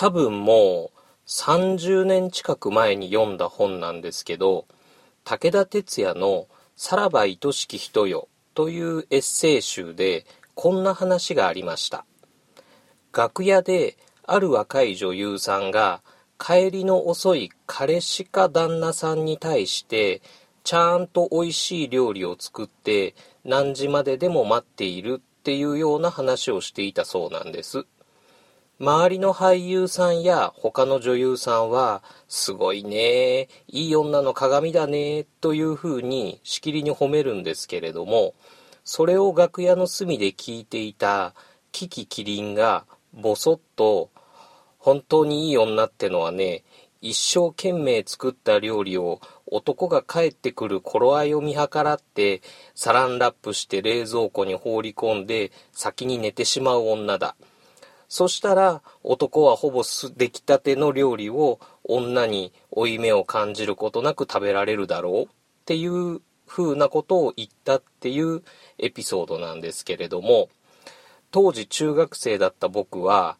多分もう30年近く前に読んだ本なんですけど、武田鉄矢のさらば愛しき人よというエッセイ集でこんな話がありました。楽屋である若い女優さんが帰りの遅い彼氏か旦那さんに対してちゃんと美味しい料理を作って何時まででも待っているっていうような話をしていたそうなんです。周りの俳優さんや他の女優さんは、すごいねいい女の鏡だねというふうにしきりに褒めるんですけれども、それを楽屋の隅で聞いていたキキキリンがぼそっと、本当にいい女ってのはね、一生懸命作った料理を男が帰ってくる頃合いを見計らってサランラップして冷蔵庫に放り込んで先に寝てしまう女だ。そしたら男はほぼ出来たての料理を女に負い目を感じることなく食べられるだろうっていう風なことを言ったっていうエピソードなんですけれども当時中学生だった僕は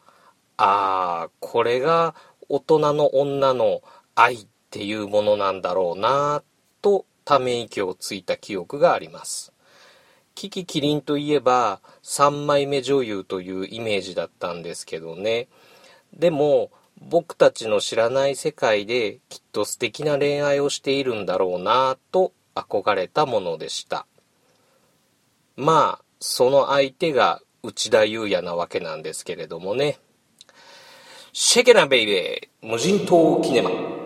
ああこれが大人の女の愛っていうものなんだろうなとため息をついた記憶があります。キキキリンといえば3枚目女優というイメージだったんですけどね。でも僕たちの知らない世界できっと素敵な恋愛をしているんだろうなと憧れたものでした。まあ、その相手が内田裕也なわけなんですけれどもね。シェケナベイベー無人島キネマ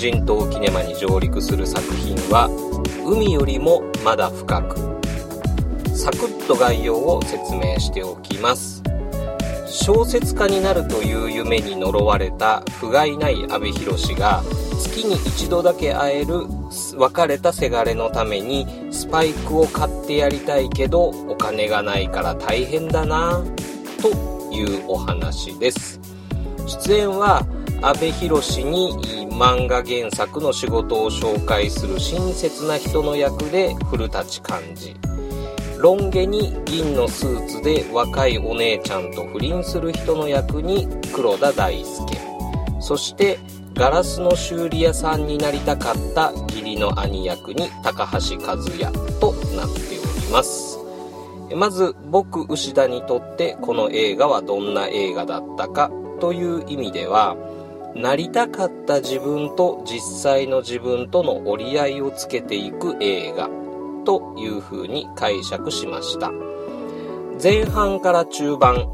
人島キネマに上陸する作品は海よりもまだ深く。サクッと概要を説明しておきます。小説家になるという夢に呪われた不甲斐ない阿部寛が月に一度だけ会える別れたせがれのためにスパイクを買ってやりたいけどお金がないから大変だなというお話です。出演は阿部寛に漫画原作の仕事を紹介する親切な人の役で古舘寛治ロン毛に銀のスーツで若いお姉ちゃんと不倫する人の役に黒田大輔。そしてガラスの修理屋さんになりたかった義理の兄役に高橋和也となっております。まず僕牛田にとってこの映画はどんな映画だったかという意味ではなりたかった自分と実際の自分との折り合いをつけていく映画という風に解釈しました。前半から中盤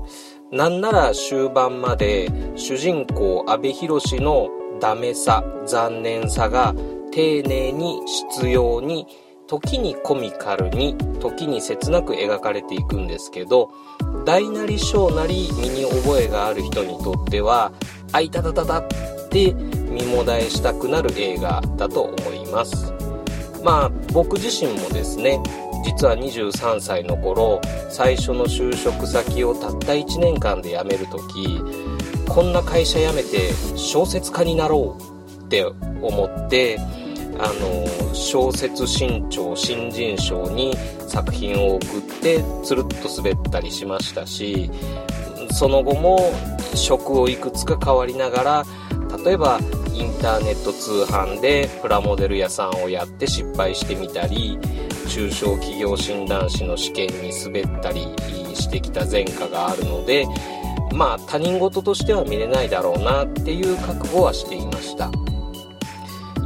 なんなら終盤まで主人公阿部寛のダメさ残念さが丁寧に執拗に時にコミカルに時に切なく描かれていくんですけど大なり小なり身に覚えがある人にとってはあいたたたた。って身もだえしたくなる映画だと思います。まあ僕自身もですね実は23歳の頃最初の就職先をたった1年間で辞める時こんな会社辞めて小説家になろうって思ってあの小説新潮新人賞に作品を送ってつるっと滑ったりしましたしその後も職をいくつか変わりながら例えばインターネット通販でプラモデル屋さんをやって失敗してみたり中小企業診断士の試験に滑ったりしてきた前科があるのでまあ他人事としては見れないだろうなっていう覚悟はしていました。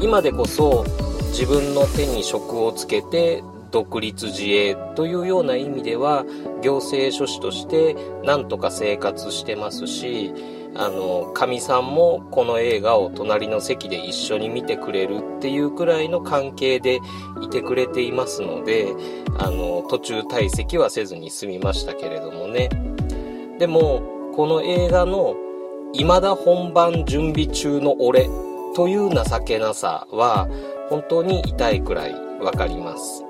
今でこそ自分の手に職をつけて独立自衛というような意味では行政書士としてなんとか生活してますしあのかみさんもこの映画を隣の席で一緒に見てくれるっていうくらいの関係でいてくれていますのであの途中退席はせずに済みましたけれどもねでもこの映画の未だ本番準備中の俺という情けなさは本当に痛いくらいわかります。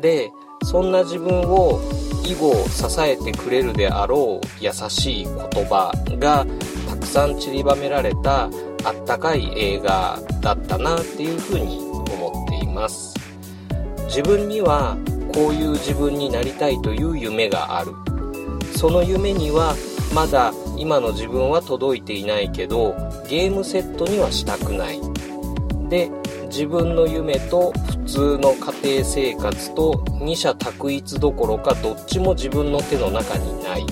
で、そんな自分を以後支えてくれるであろう優しい言葉がたくさん散りばめられたあったかい映画だったなっていうふうに思っています。自分にはこういう自分になりたいという夢がある。その夢にはまだ今の自分は届いていないけどゲームセットにはしたくない。で自分の夢と普通の家庭生活と二者択一どころかどっちも自分の手の中にない。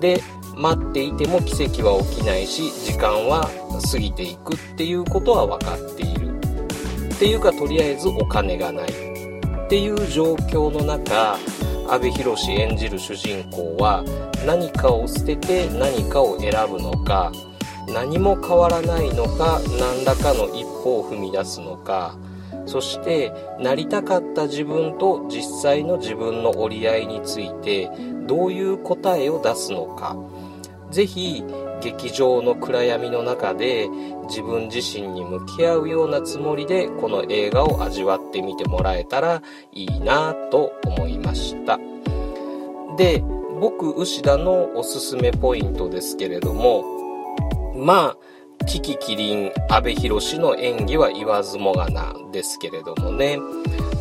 で待っていても奇跡は起きないし時間は過ぎていくっていうことは分かっている。っていうかとりあえずお金がない。っていう状況の中阿部寛演じる主人公は何かを捨てて何かを選ぶのか何も変わらないのか何らかの一歩を踏み出すのかそしてなりたかった自分と実際の自分の折り合いについてどういう答えを出すのか。是非劇場の暗闇の中で自分自身に向き合うようなつもりでこの映画を味わってみてもらえたらいいなと思いました。で僕牛田のおすすめポイントですけれどもまあ、キキキリン、阿部寛の演技は言わずもがなですけれどもね。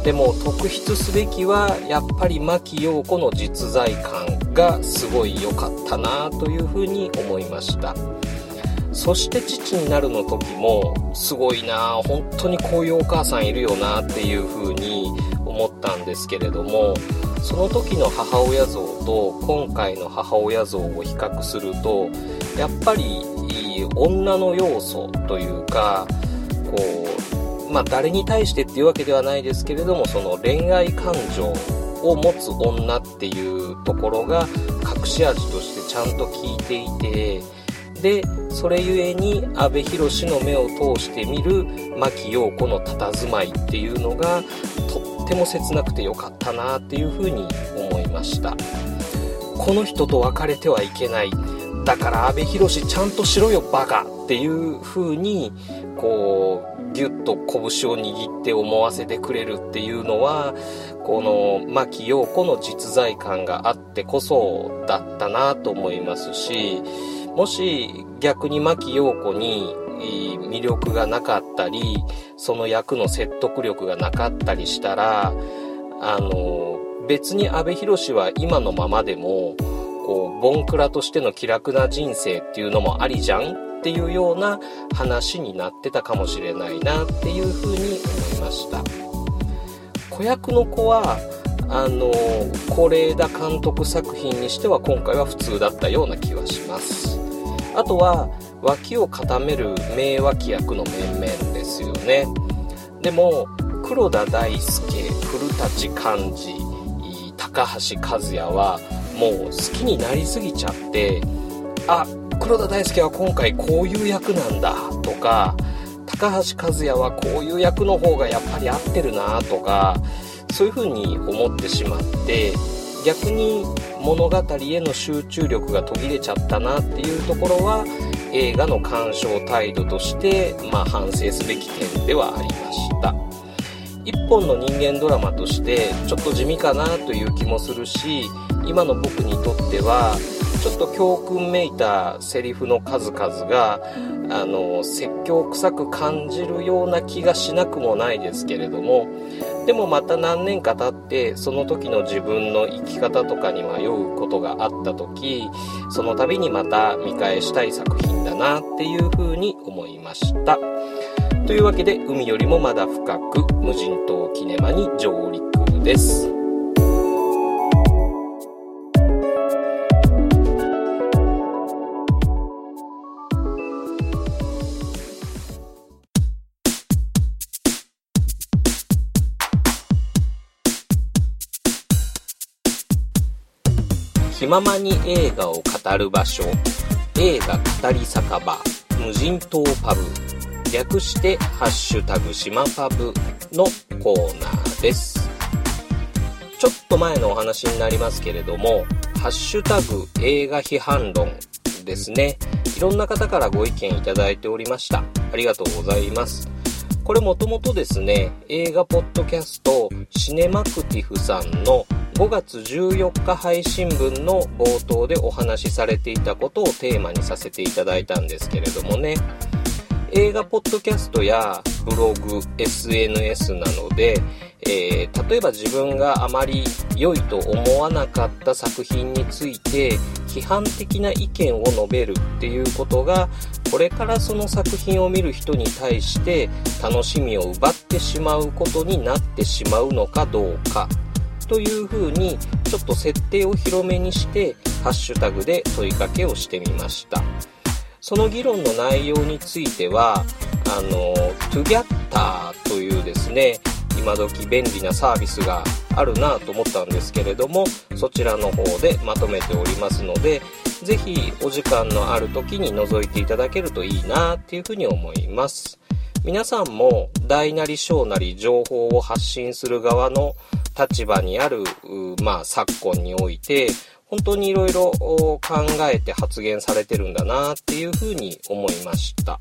でも特筆すべきはやっぱり牧陽子の実在感がすごい良かったなというふうに思いましたそして父になるの時もすごいな本当にこういうお母さんいるよなっていうふうに思ったんですけれどもその時の母親像と今回の母親像を比較するとやっぱり女の要素というかこうまあ誰に対してっていうわけではないですけれどもその恋愛感情を持つ女っていうところが隠し味としてちゃんと効いていてでそれゆえに阿部寛の目を通して見る牧陽子の佇まいっていうのがとっても切なくてよかったなっていうふうに思いました。この人と別れてはいけない。だから阿部寛ちゃんとしろよバカっていう風にこうギュッと拳を握って思わせてくれるっていうのはこの牧陽子の実在感があってこそだったなと思いますしもし逆に牧陽子に魅力がなかったりその役の説得力がなかったりしたらあの別に阿部寛は今のままでもこう、ボンクラとしての気楽な人生っていうのもありじゃんっていうような話になってたかもしれないなっていうふうに思いました。子役の子は、あの、是枝監督作品にしては今回は普通だったような気はします。あとは、脇を固める名脇役の面々ですよね。でも、黒田大輔、古舘寛治、高橋和也は、もう好きになりすぎちゃってあ黒田大輔は今回こういう役なんだとか高橋和也はこういう役の方がやっぱり合ってるなとかそういう風に思ってしまって逆に物語への集中力が途切れちゃったなっていうところは映画の鑑賞態度として、まあ、反省すべき点ではありました。一本の人間ドラマとしてちょっと地味かなという気もするし今の僕にとってはちょっと教訓めいたセリフの数々があの説教臭く感じるような気がしなくもないですけれどもでもまた何年か経ってその時の自分の生き方とかに迷うことがあった時その度にまた見返したい作品だなっていうふうに思いました。というわけで海よりもまだ深く無人島キネマに上陸です。気ままに映画を語る場所映画語り酒場無人島パブ。略してハッシュタグ島パブのコーナーですちょっと前のお話になりますけれどもハッシュタグ映画批判論ですね。いろんな方からご意見いただいておりました。ありがとうございます。これもともとですね、映画ポッドキャストシネマクティフさんの5月14日配信分の冒頭でお話しされていたことをテーマにさせていただいたんですけれどもね、映画ポッドキャストやブログ、SNS なので、えー、例えば自分があまり良いと思わなかった作品について批判的な意見を述べるっていうことがこれからその作品を見る人に対して楽しみを奪ってしまうことになってしまうのかどうかというふうにちょっと設定を広めにしてハッシュタグで問いかけをしてみました。その議論の内容についてはあの Together というですね今時便利なサービスがあるなと思ったんですけれどもそちらの方でまとめておりますので是非お時間のある時に覗いていただけるといいなっていうふうに思います。皆さんも大なり小なり情報を発信する側の立場にある、まあ、昨今において本当にいろいろ考えて発言されてるんだなっていうふうに思いました。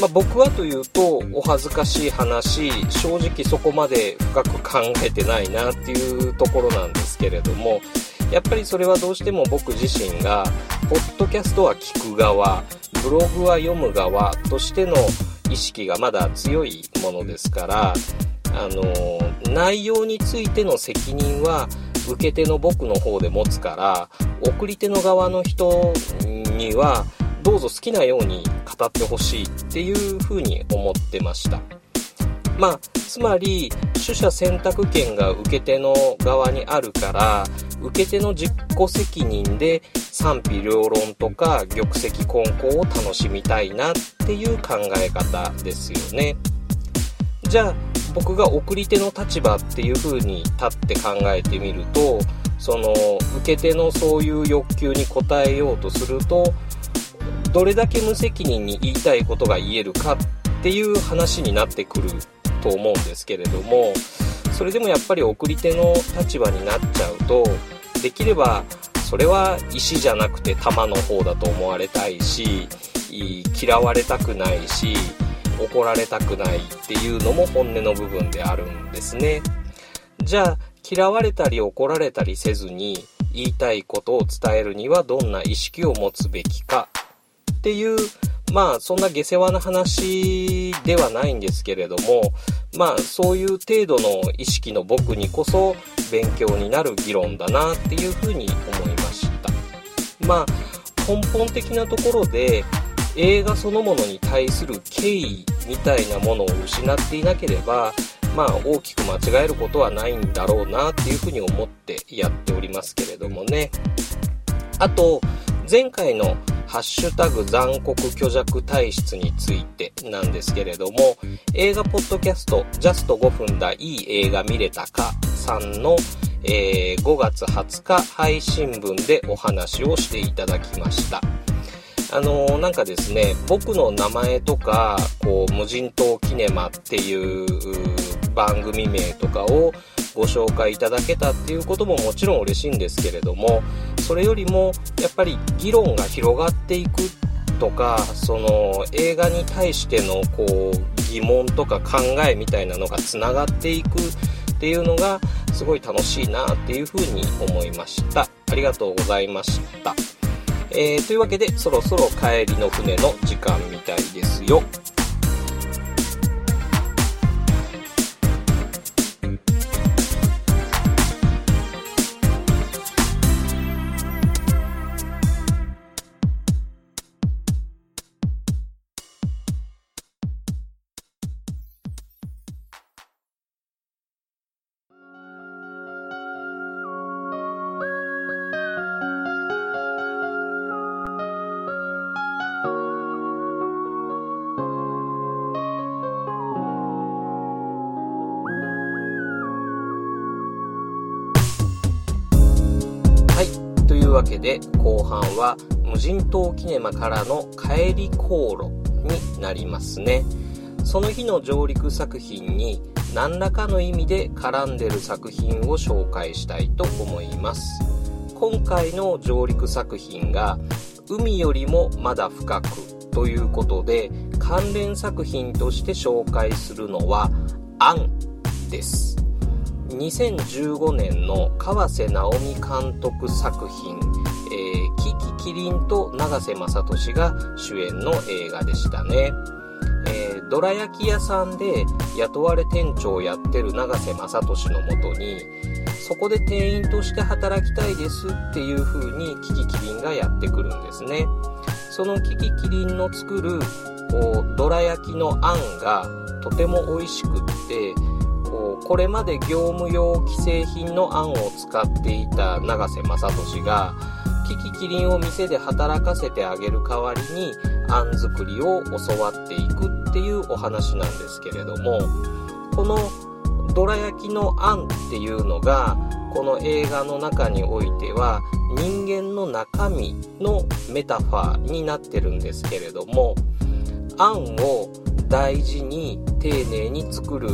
まあ、僕はというとお恥ずかしい話正直そこまで深く考えてないなっていうところなんですけれどもやっぱりそれはどうしても僕自身がポッドキャストは聞く側ブログは読む側としての意識がまだ強いものですからあの内容についての責任は受け手の僕の方で持つから送り手の側の人にはどうぞ好きなように語ってほしいっていうふうに思ってました。まあつまり取捨選択権が受け手の側にあるから受け手の自己責任で賛否両論とか玉石混交を楽しみたいなっていう考え方ですよね。じゃあ僕が送り手の立場っていう風に立って考えてみるとその受け手のそういう欲求に応えようとするとどれだけ無責任に言いたいことが言えるかっていう話になってくると思うんですけれどもそれでもやっぱり送り手の立場になっちゃうとできればそれは石じゃなくて玉の方だと思われたいし嫌われたくないし怒られたくないっていうのも本音の部分であるんですねじゃあ嫌われたり怒られたりせずに言いたいことを伝えるにはどんな意識を持つべきかっていう、まあ、そんな下世話な話ではないんですけれども、まあ、そういう程度の意識の僕にこそ勉強になる議論だなっていうふうに思いました。まあ、根本的なところで、映画そのものに対する敬意みたいなものを失っていなければ、まあ大きく間違えることはないんだろうなっていうふうに思ってやっておりますけれどもね。あと、前回のハッシュタグ残酷虚弱体質についてなんですけれども、映画ポッドキャスト、ジャスト5分だ、いい映画見れたかさんの、えー、5月20日配信分でお話をしていただきました。あのー、なんかですね、僕の名前とか、こう、無人島キネマっていう番組名とかをご紹介いただけたっていうことももちろん嬉しいんですけれどもそれよりもやっぱり議論が広がっていくとかその映画に対してのこう疑問とか考えみたいなのがつながっていくっていうのがすごい楽しいなっていうふうに思いました。ありがとうございました。えー、というわけでそろそろ帰りの船の時間みたいですよ。わけで後半は無人島キネマからの帰り航路になりますね。その日の上陸作品に何らかの意味で絡んでる作品を紹介したいと思います。今回の上陸作品が海よりもまだ深くということで関連作品として紹介するのは「アン」です。2015年の川瀬直美監督作品「えー、キキキリン」と永瀬正敏が主演の映画でしたね。えー、どら焼き屋さんで雇われ店長をやってる永瀬正敏のもとにそこで店員として働きたいですっていう風にキキキリンがやってくるんですね。そのキキキリンの作るこうどら焼きのあんがとても美味しくってこれまで業務用既製品のあんを使っていた永瀬正敏がキキキリンを店で働かせてあげる代わりにあん作りを教わっていくっていうお話なんですけれどもこのどら焼きのあんっていうのがこの映画の中においては人間の中身のメタファーになってるんですけれどもあんを大事に丁寧に作る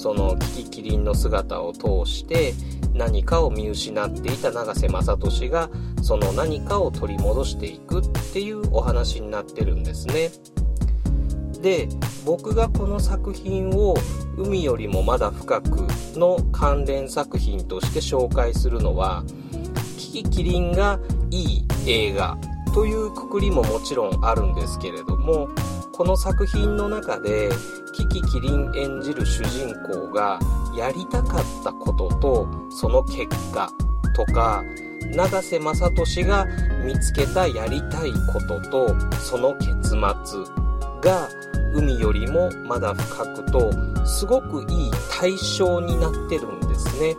そのキキキリンの姿を通して何かを見失っていた永瀬正敏がその何かを取り戻していくっていうお話になってるんですね。で僕がこの作品を「海よりもまだ深く」の関連作品として紹介するのはキキキリンがいい映画というくくりももちろんあるんですけれどもこの作品の中でキキキリン演じる主人公がやりたかったこととその結果とか永瀬正敏が見つけたやりたいこととその結末が海よりもまだ深くとすごくいい対象になってるんですね。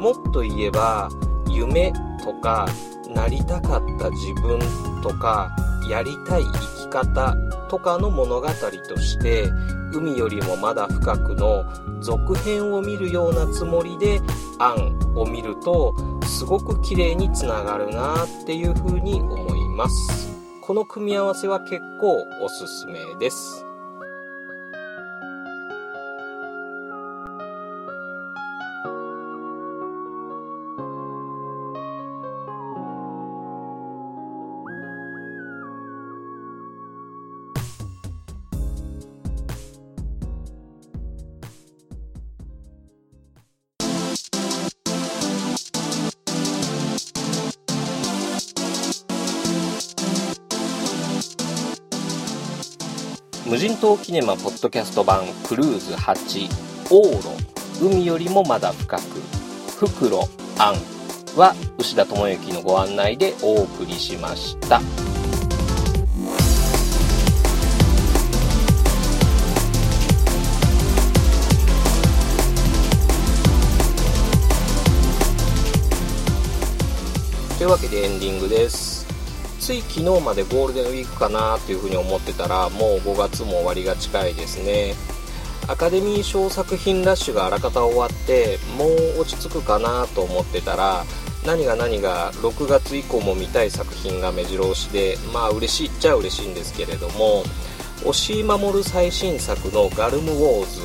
もっと言えば夢とかなりたかった自分とかやりたい生き方とかの物語として海よりもまだ深くの続編を見るようなつもりで「アン」を見るとすごく綺麗につながるなっていうふうに思います。この組み合わせは結構おすすめです。無人島キネマポッドキャスト版クルーズ8往路海よりもまだ深く袋あんは牛田智之のご案内でお送りしました。というわけでエンディングです。つい昨日までゴールデンウィークかなっていうふうに思ってたらもう5月も終わりが近いですね。アカデミー賞作品ラッシュがあらかた終わってもう落ち着くかなと思ってたら何が何が6月以降も見たい作品が目白押しでまあ嬉しいっちゃ嬉しいんですけれども押井守最新作の「ガルムウォーズ」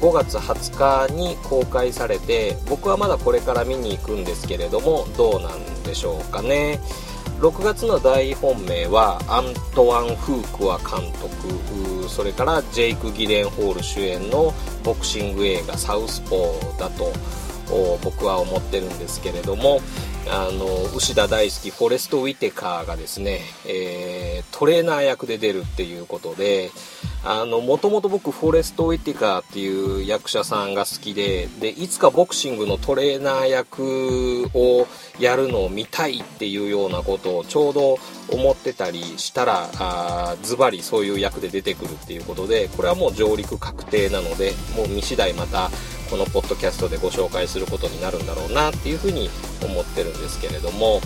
5月20日に公開されて僕はまだこれから見に行くんですけれどもどうなんでしょうかね。6月の大本命はアントワン・フークワ監督。それからジェイク・ギレンホール主演のボクシング映画「サウスポー」だと僕は思ってるんですけれどもあの牛田大好きフォレスト・ウィテカーがですね、えー、トレーナー役で出るっていうことであの、もともと僕、フォレスト・ウィティカーっていう役者さんが好きで、で、いつかボクシングのトレーナー役をやるのを見たいっていうようなことをちょうど思ってたりしたら、あズバリそういう役で出てくるっていうことで、これはもう上陸確定なので、もう見次第また、このポッドキャストでご紹介することになるんだろうなっていうふうに思ってるんですけれども、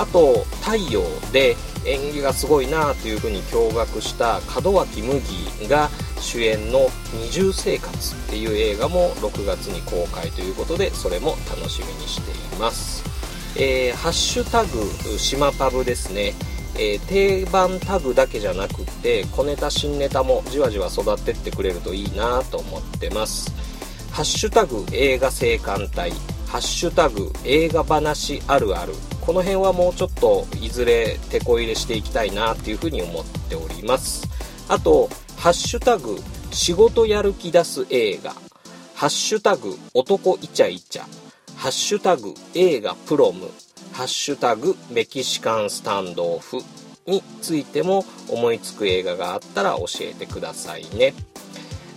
あと「太陽」で演技がすごいなというふうに驚愕した門脇麦が主演の「二重生活」っていう映画も6月に公開ということでそれも楽しみにしています。えー、ハッシュタグ島パブですね。えー、定番タグだけじゃなくて小ネタ新ネタもじわじわ育ってってくれるといいなと思ってます。ハッシュタグ映画生還隊ハッシュタグ映画話あるある。この辺はもうちょっといずれ手こ入れしていきたいなっていうふうに思っております。あとハッシュタグ仕事やる気出す映画。ハッシュタグ男イチャイチャ。ハッシュタグ映画プロム。ハッシュタグメキシカンスタンドオフについても思いつく映画があったら教えてくださいね。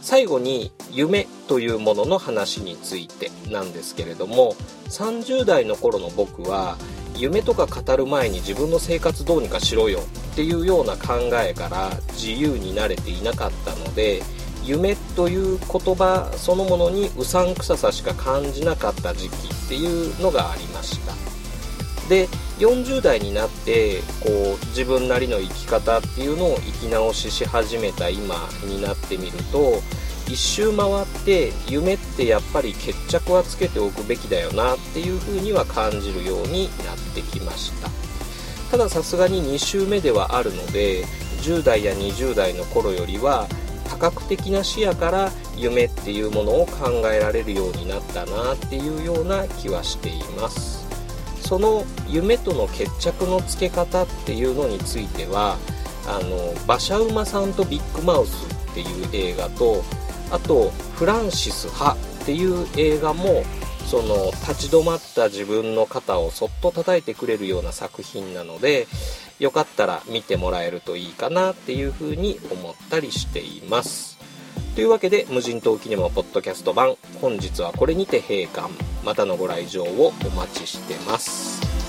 最後に夢というものの話についてなんですけれども30代の頃の僕は夢とか語る前に自分の生活どうにかしろよっていうような考えから自由になれていなかったので夢という言葉そのものにうさんくささしか感じなかった時期っていうのがありました。で40代になってこう自分なりの生き方っていうのを生き直しし始めた今になってみると一周回って夢ってやっぱり決着はつけておくべきだよなっていうふうには感じるようになってきました。たださすがに2周目ではあるので10代や20代の頃よりは多角的な視野から夢っていうものを考えられるようになったなっていうような気はしています。その夢との決着のつけ方っていうのについてはあの馬車馬さんとビッグマウスっていう映画とあとフランシス・ハっていう映画もその立ち止まった自分の肩をそっと叩いてくれるような作品なのでよかったら見てもらえるといいかなっていうふうに思ったりしています。というわけで無人島キネマポッドキャスト版本日はこれにて閉館。またのご来場をお待ちしてます。